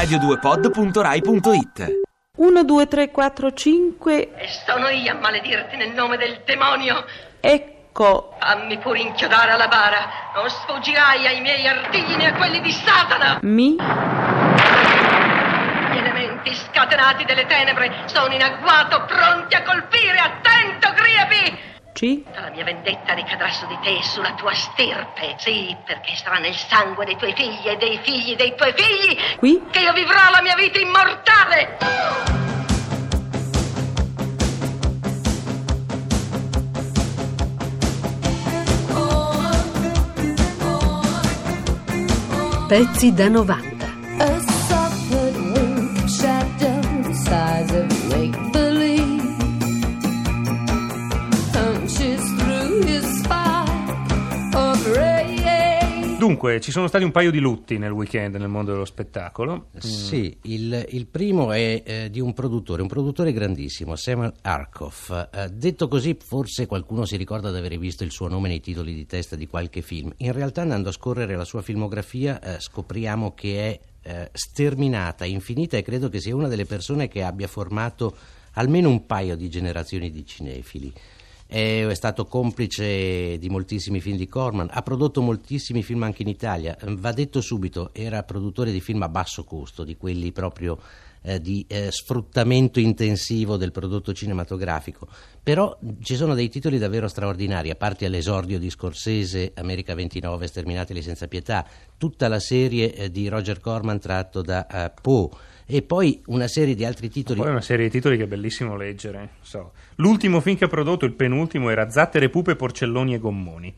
radio2pod.rai.it 1, 2, 3, 4, 5. E sono io a maledirti nel nome del demonio. Ecco. Fammi pure inchiodare alla bara. Non sfuggirai ai miei artigli né a quelli di Satana. Mi. Gli elementi scatenati delle tenebre sono in agguato, pronti a colpire. Attento, Griapi! C. La mia vendetta ricadrà su di te e sulla tua stirpe. Sì, perché sarà nel sangue dei tuoi figli e dei figli dei tuoi figli Qui. che io vivrò la mia vita immortale. Pezzi da 90. Dunque, ci sono stati un paio di lutti nel weekend nel mondo dello spettacolo. Sì, il, il primo è eh, di un produttore, un produttore grandissimo, Samuel Arkoff. Eh, detto così, forse qualcuno si ricorda di aver visto il suo nome nei titoli di testa di qualche film. In realtà, andando a scorrere la sua filmografia, eh, scopriamo che è eh, sterminata, infinita e credo che sia una delle persone che abbia formato almeno un paio di generazioni di cinefili. È, stato complice di moltissimi film di Corman, ha prodotto moltissimi film anche in Italia. Eh, Va detto subito, era produttore di film a basso costo, di quelli proprio eh, di eh, sfruttamento intensivo del prodotto cinematografico. Però ci sono dei titoli davvero straordinari, a parte all'esordio di Scorsese, America 29, Sterminateli senza pietà, tutta la serie eh, di Roger Corman tratto da eh, Poe e poi una serie di altri titoli. Poi una serie di titoli che è bellissimo leggere. So. L'ultimo film che ha prodotto, il penultimo, era Zattere, Pupe, Porcelloni e Gommoni.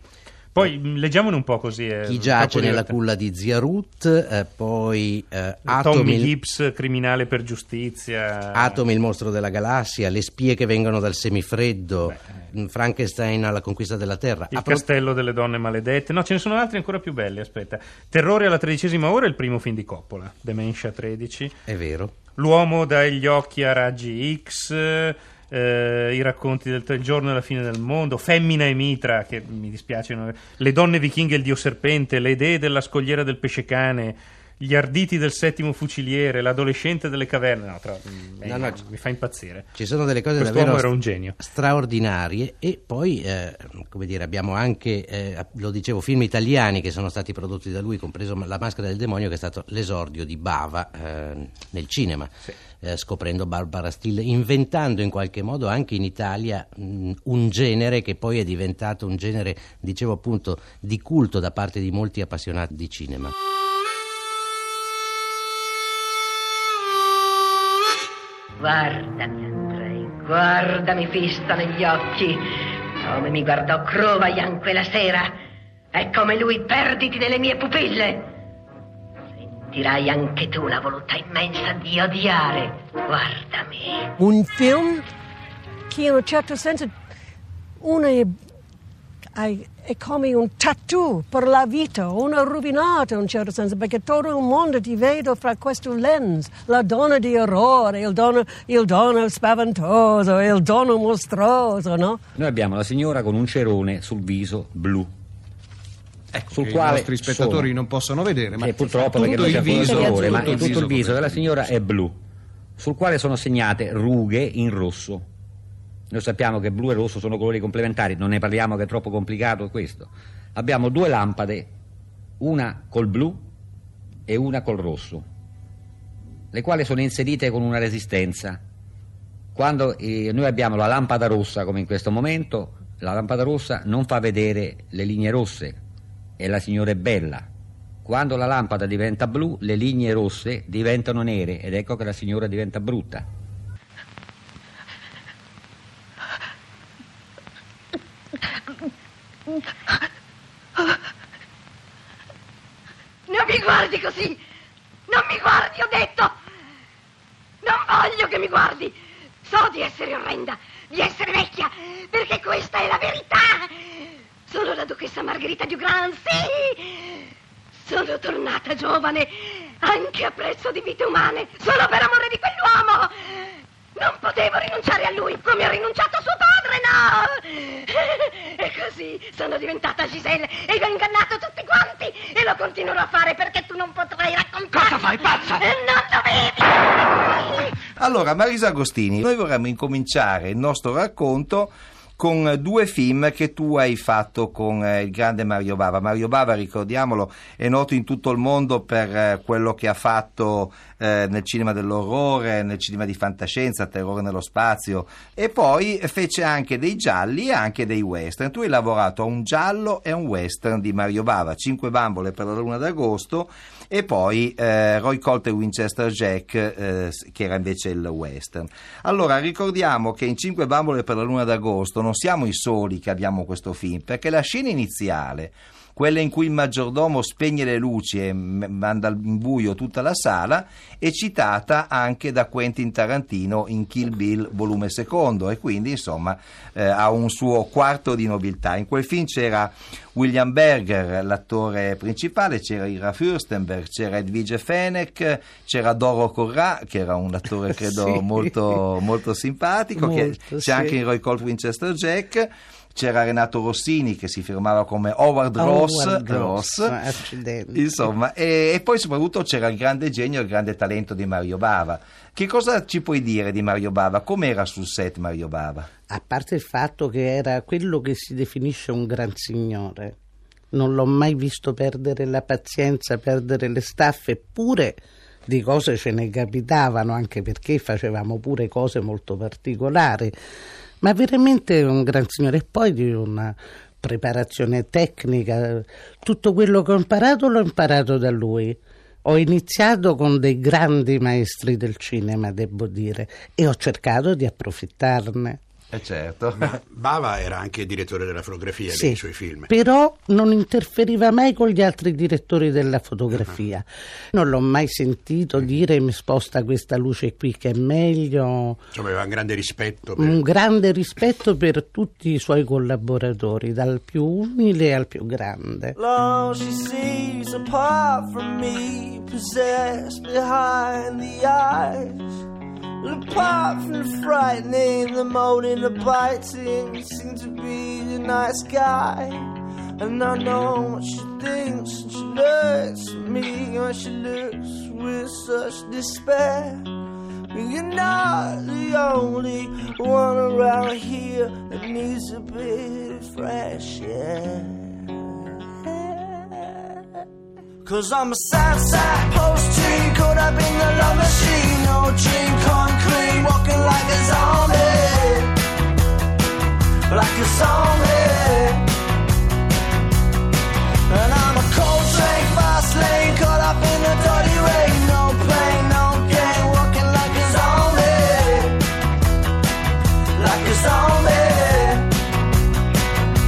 Poi mh, leggiamolo un po' così. eh, Chi giace nella culla di Zia Ruth, eh, poi eh, Tommy Atomi, Gibbs, criminale per giustizia. Atomi, il mostro della galassia, Le spie che vengono dal semifreddo, mh, Frankenstein alla conquista della Terra. Il Ha pro- castello delle donne maledette. No, ce ne sono altri ancora più belli. Aspetta. Terrore alla tredicesima ora è il primo film di Coppola. Dementia 13. È vero. L'uomo dagli occhi a raggi X, eh, i racconti del il giorno e la fine del mondo, Femmina e Mitra, che mi dispiace, non- le donne vichinghe e il dio serpente, le idee della scogliera del pesce cane, gli arditi del settimo fuciliere, l'adolescente delle caverne. No, tra- eh, No, no, mi fa impazzire. Ci sono delle cose Quest'uomo davvero era un genio. straordinarie e poi, eh, come dire, abbiamo anche, eh, lo dicevo, film italiani che sono stati prodotti da lui, compreso La maschera del demonio, che è stato l'esordio di Bava eh, nel cinema. eh, scoprendo Barbara Steele, inventando in qualche modo anche in Italia mh, un genere che poi è diventato un genere, dicevo appunto, di culto da parte di molti appassionati di cinema. Guardami, Andrei, guardami fissa negli occhi. Come mi guardò Crovajan quella sera. E come lui perditi nelle mie pupille. Sentirai anche tu la volontà immensa di odiare. Guardami. un film che in un certo senso uno è, come un tattoo per la vita, uno è rovinato in un certo senso perché tutto il mondo ti vede fra questo lens, la donna di orrore, il dono, il dono spaventoso, il dono mostruoso, no? Noi abbiamo la signora con un cerone sul viso blu. sul che i quale nostri spettatori sono- non possono vedere, ma Eh, purtroppo tutto perché non il c'è viso, fotocamera, ma tutto il tutto il viso viso della signora è blu, sul quale sono segnate rughe in rosso. Noi sappiamo che blu e rosso sono colori complementari, non ne parliamo che è troppo complicato questo. Abbiamo due lampade, una col blu e una col rosso, le quali sono inserite con una resistenza. Quando eh, noi abbiamo la lampada rossa, come in questo momento, la lampada rossa non fa vedere le linee rosse e la signora è bella. Quando la lampada diventa blu, le linee rosse diventano nere ed ecco che la signora diventa brutta. Non mi guardi così! Non mi guardi, ho detto! Non voglio che mi guardi! So di essere orrenda, di essere vecchia, perché questa è la verità! Duchessa Margherita Dugran, sì! Sono tornata giovane, anche a prezzo di vite umane, solo per amore di quell'uomo! Non potevo rinunciare a lui come ha rinunciato suo padre, no! E così sono diventata Giselle e vi ho ingannato tutti quanti e lo continuerò a fare perché tu non potrai raccontare. Cosa fai, pazza? Non dovevi! Allora, Marisa Agostini, noi vorremmo incominciare il nostro racconto con due film che tu hai fatto con eh, il grande Mario Bava. Mario Bava, ricordiamolo, è noto in tutto il mondo per eh, quello che ha fatto eh, nel cinema dell'orrore, nel cinema di fantascienza, terrore nello spazio e poi fece anche dei gialli e anche dei western. Tu hai lavorato a un giallo e a un western di Mario Bava, Cinque bambole per la luna d'agosto e poi eh, Roy Colt e Winchester Jack eh, che era invece il western. Allora ricordiamo che in Cinque bambole per la luna d'agosto non siamo i soli che abbiamo questo film perché la scena iniziale quella in cui il maggiordomo spegne le luci e manda in buio tutta la sala, è citata anche da Quentin Tarantino in Kill Bill volume secondo e quindi insomma eh, ha un suo quarto di nobiltà. In quel film c'era William Berger, l'attore principale, c'era Ira Fürstenberg, c'era Edwige Fenech, c'era Doro Corrà, che era un attore credo Sì. molto, molto simpatico, che Molto, c'è sì. anche in Roy Colt Winchester Jack. C'era Renato Rossini che si firmava come Howard Ross, Howard Ross. Ross, accidenti. insomma, e, e poi soprattutto c'era il grande genio e il grande talento di Mario Bava. Che cosa ci puoi dire di Mario Bava? Com'era sul set Mario Bava? A parte il fatto che era quello che si definisce un gran signore. Non l'ho mai visto perdere la pazienza, perdere le staffe, eppure di cose ce ne capitavano, anche perché facevamo pure cose molto particolari. Ma veramente un gran signore. E poi di una preparazione tecnica. Tutto quello che ho imparato l'ho imparato da lui. Ho iniziato con dei grandi maestri del cinema, devo dire, e ho cercato di approfittarne. Eh certo. Bava era anche direttore della fotografia Sì, dei suoi film. Però non interferiva mai con gli altri direttori della fotografia. Non l'ho mai sentito dire mi sposta questa luce qui che è meglio. Insomma, aveva un grande rispetto per... Un grande rispetto per tutti i suoi collaboratori, dal più umile al più grande. Long she sees apart from me, possessed behind the eyes. Apart from the frightening, the moaning, the biting, seem to be the nice guy. And I know what she thinks, and she looks at me, and she looks with such despair. But You're not the only one around here that needs a bit of fresh air. Cause I'm a sad, sad post tree caught up in the love machine. No dream concrete, walking like a zombie. Like a zombie. And I'm a cold train, fast lane, caught up in the dirty rain. No pain, no gain, walking like a zombie. Like a zombie.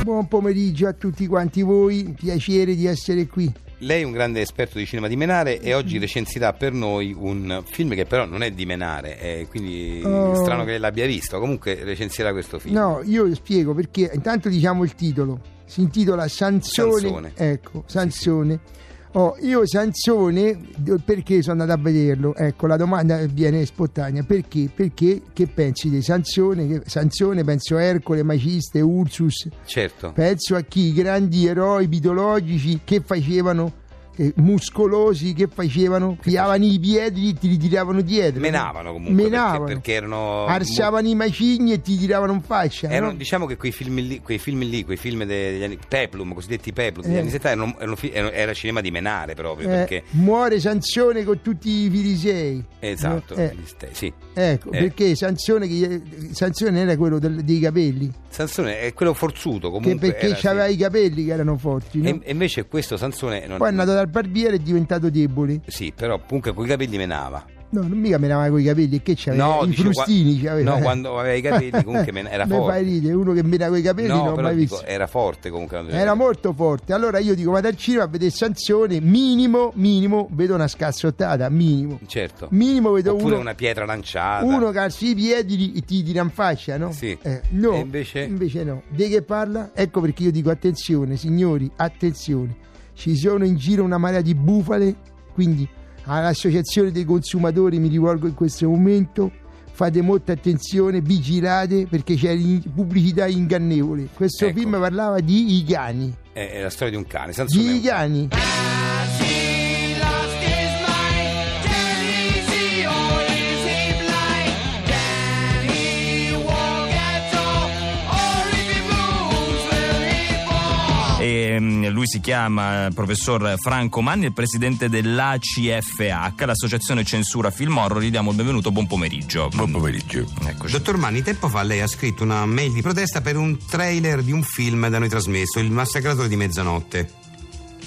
Buon pomeriggio a tutti quanti voi, piacere di essere qui. Lei è un grande esperto di cinema di Menare e oggi recensirà per noi un film che però non è di Menare, è quindi Oh. strano che l'abbia visto. Comunque recensirà questo film. No, io spiego perché intanto diciamo il titolo. Si intitola Sansone. Sansone. Ecco, Sansone. Oh, io Sansone, perché sono andato a vederlo? Ecco, la domanda viene spontanea. Perché? Perché che pensi di Sansone? Sansone, penso a Ercole, Maciste, Ursus. Certo. Penso a chi? I grandi eroi mitologici che facevano, eh, muscolosi, che facevano, pigliavano i piedi e ti li tiravano dietro. Menavano comunque Menavano. Perché, perché erano Arsavano i macigni e ti tiravano in faccia. Erano, no? diciamo che quei film lì, quei film lì, quei film de- degli anni Peplum, cosiddetti Peplum degli Eh. anni 70 erano, erano era cinema di Menare proprio, Eh, perché muore Sansone con tutti i filisei. esatto, Eh, sì. ecco, Eh. perché Sansone, che- Sansone era quello del- dei capelli, Sansone è quello forzuto che comunque perché era, sì. aveva i capelli che erano forti. no? E, invece questo Sansone non Poi è andato dal barbiere e è diventato debole. Sì, però comunque coi capelli menava. No, non mica menava con i capelli, che c'aveva? No, I dicevo, frustini qua- no, quando aveva i capelli comunque men- era Mi forte. fai ridere, uno che mena con i capelli no, non l'ho mai dico, visto. era forte comunque. Era molto forte. Allora io dico, vado al cinema a vedere Sansone, minimo, minimo, vedo una scazzottata, minimo. Certo. Minimo vedo Oppure uno, una pietra lanciata. uno che alza i piedi li- ti tira in faccia, no? Sì. Eh, no, E invece? no. Di che parla? Ecco perché io dico attenzione, signori, attenzione. Ci sono in giro una marea di bufale, quindi all'associazione dei consumatori mi rivolgo in questo momento. fate molta attenzione, vigilate perché c'è pubblicità ingannevoli. Questo Ecco. film parlava di i cani. È, è la storia di un cane. Sansone è Di i cani. E, mm, lui si chiama professor Franco Manni, è il presidente dell'ACFH, l'Associazione Censura Film Horror. Gli diamo il benvenuto, buon pomeriggio. Buon pomeriggio. Eccoci. Dottor Manni, tempo fa lei ha scritto una mail di protesta per un trailer di un film da noi trasmesso, Il massacratore di mezzanotte.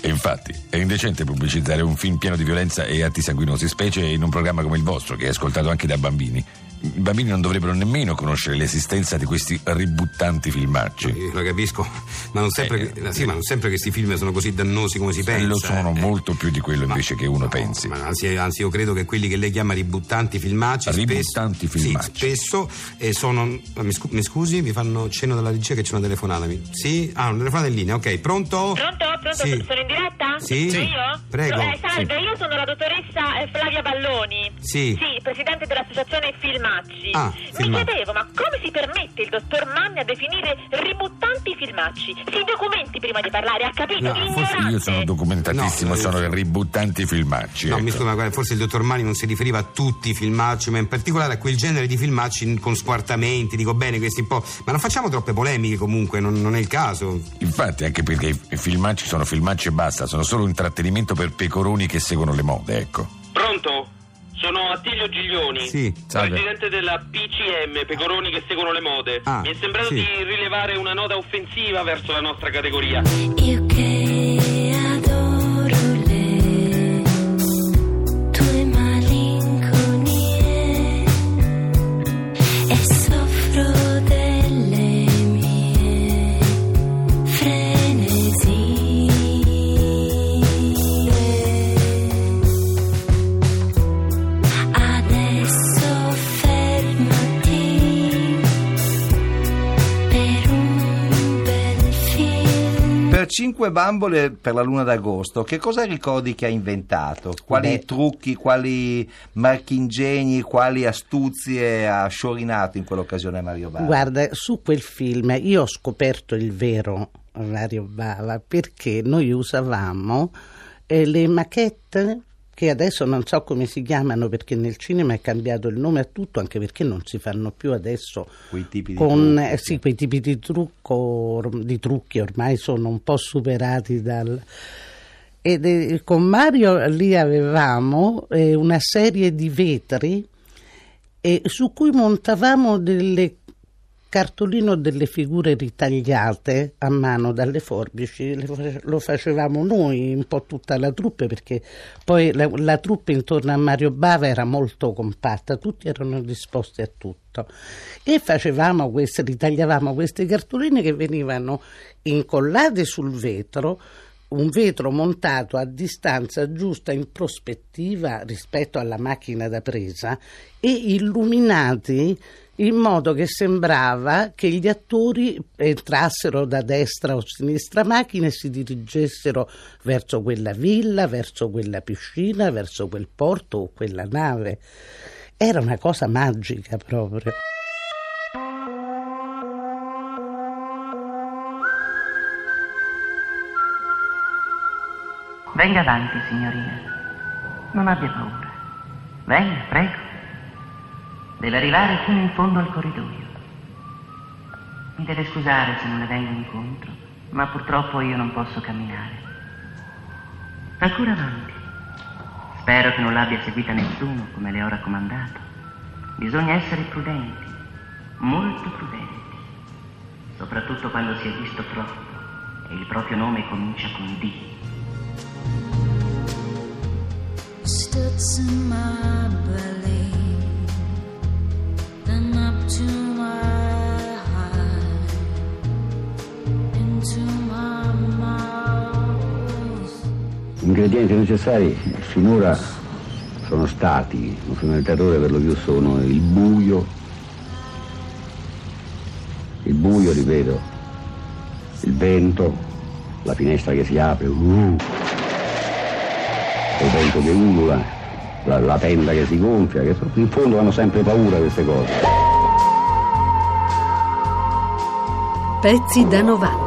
E infatti, è indecente pubblicizzare un film pieno di violenza e atti sanguinosi, specie in un programma come il vostro, che è ascoltato anche da bambini. I bambini non dovrebbero nemmeno conoscere l'esistenza di questi ributtanti filmacci. Io lo capisco, ma non sempre, Eh, che, sì, ma non sempre questi film sono così dannosi come si pensa. Lo sono eh. molto più di quello invece che uno pensi. Ma anzi, anzi, io credo che quelli che lei chiama ributtanti filmacci Ributtanti spesso, filmacci. Sì, spesso eh, sono mi, scu- mi scusi, mi fanno cenno dalla regia che c'è una telefonata. Mi- Sì? Ah, una telefonata in linea, ok, pronto? Pronto? Pronto? Sì. Sono in diretta? Sì. Sono Sì. io? Prego. Eh, salve, io sono la dottoressa eh, Flavia Balloni. Sì. Sì, presidente dell'associazione Filmacci. Ah, Mi Filmacci. chiedevo, ma come si permette il dottor Manni a definire ributtanti filmacci? Si documenti prima di parlare, ha capito? Ignorante. Io sono documentatissimo, No, eh, sono ributtanti filmacci. No, ecco. mi scusi, ma guarda, forse il dottor Mani non si riferiva a tutti i filmacci, ma in particolare a quel genere di filmacci con squartamenti, dico bene, questi un po'. Ma non facciamo troppe polemiche comunque, non, non è il caso. Infatti, anche perché i- i filmacci sono filmacci e basta, sono solo intrattenimento per pecoroni che seguono le mode, ecco. Attilio Giglioni, Sì, salve. presidente della PCM, Pecoroni che seguono le mode. Ah, Mi è sembrato sì. di rilevare una nota offensiva verso la nostra categoria. Io che adoro le tue malinconie e soffro cinque bambole per la luna d'agosto, che cosa ricordi che ha inventato? Quali Beh. trucchi, quali marchingegni, quali astuzie ha sciorinato in quell'occasione Mario Bava? Guarda, su quel film io ho scoperto il vero Mario Bava perché noi usavamo eh, le maquette che adesso non so come si chiamano perché nel cinema è cambiato il nome a tutto, anche perché non si fanno più adesso Quei tipi di con trucchi, eh, sì, quei tipi di, trucco, di trucchi ormai sono un po' superati dal... Ed, eh, con Mario lì avevamo eh, una serie di vetri su cui montavamo delle cartoline o delle figure ritagliate a mano dalle forbici, lo facevamo noi, un po' tutta la truppe, perché poi la, la truppe intorno a Mario Bava era molto compatta, tutti erano disposti a tutto. E facevamo queste, ritagliavamo queste cartoline che venivano incollate sul vetro, un vetro montato a distanza giusta in prospettiva rispetto alla macchina da presa e illuminati in modo che sembrava che gli attori entrassero da destra o sinistra macchina e si dirigessero verso quella villa, verso quella piscina, verso quel porto o quella nave. Era una cosa magica proprio. Venga avanti, signorina. Non abbia paura. Venga, prego. Deve arrivare fino in fondo al corridoio. Mi deve scusare se non le vengo incontro, ma purtroppo io non posso camminare. Ancora avanti. Spero che non l'abbia seguita nessuno, come le ho raccomandato. Bisogna essere prudenti, molto prudenti, soprattutto quando si è visto troppo e il proprio nome comincia con D. Studs in my belly, ingredienti necessari finora sono stati, un terrore per lo più sono il buio, il buio, ripeto, il vento, la finestra che si apre, uh, il vento che ulula la, la tenda che si gonfia, che in fondo hanno sempre paura queste cose. Pezzi da 90.